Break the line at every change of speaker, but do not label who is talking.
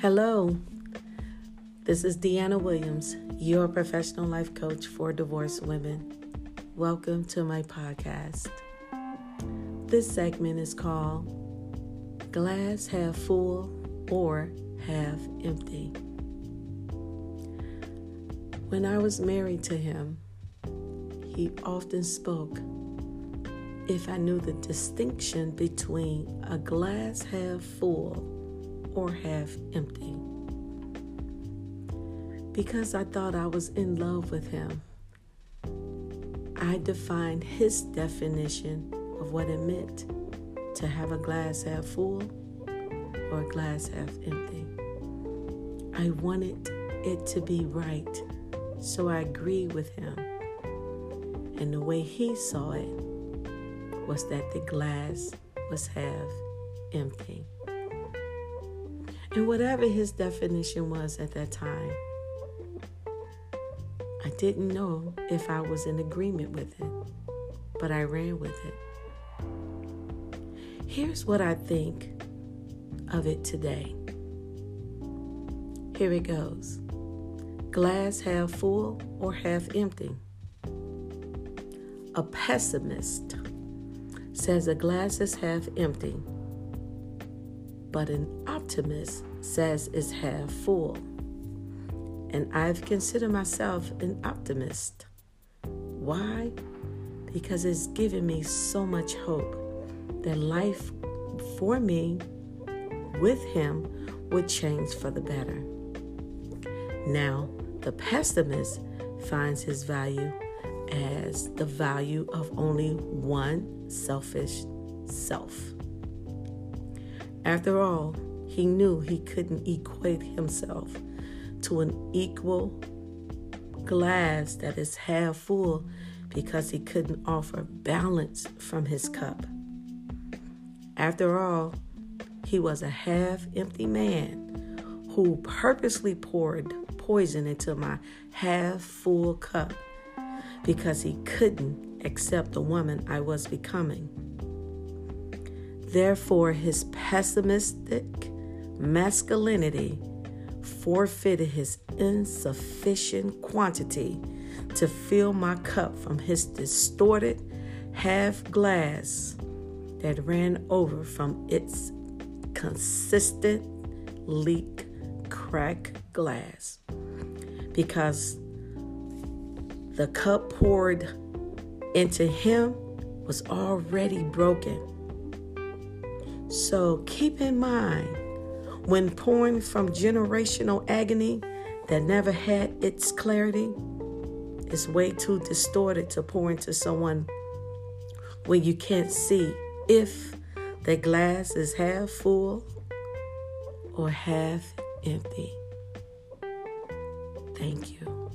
Hello, this is Deanna Williams, your professional life coach for divorced women. Welcome to my podcast. This segment is called Glass Half Full or Half Empty. When I was married to him, he often spoke if I knew the distinction between a glass half full or half empty. Because I thought I was in love with him, I defined his definition of what it meant to have a glass half full or a glass half empty. I wanted it to be right, so I agreed with him. And the way he saw it was that the glass was half empty. And whatever his definition was at that time, I didn't know if I was in agreement with it, but I ran with it. Here's what I think of it today. Here it goes glass half full or half empty. A pessimist says a glass is half empty, but an optimist says it's half full. And I've considered myself an optimist. Why? Because it's given me so much hope that life for me with Him would change for the better. Now, the pessimist finds his value as the value of only one selfish self. After all, he knew he couldn't equate himself to an equal glass that is half full because he couldn't offer balance from his cup. After all, he was a half empty man who purposely poured poison into my half full cup because he couldn't accept the woman I was becoming. Therefore, his pessimistic masculinity forfeited his insufficient quantity to fill my cup from his distorted half glass that ran over from its consistent leak crack glass because the cup poured into him was already broken. So keep in mind when pouring from generational agony that never had its clarity, it's way too distorted to pour into someone when you can't see if the glass is half full or half empty. Thank you.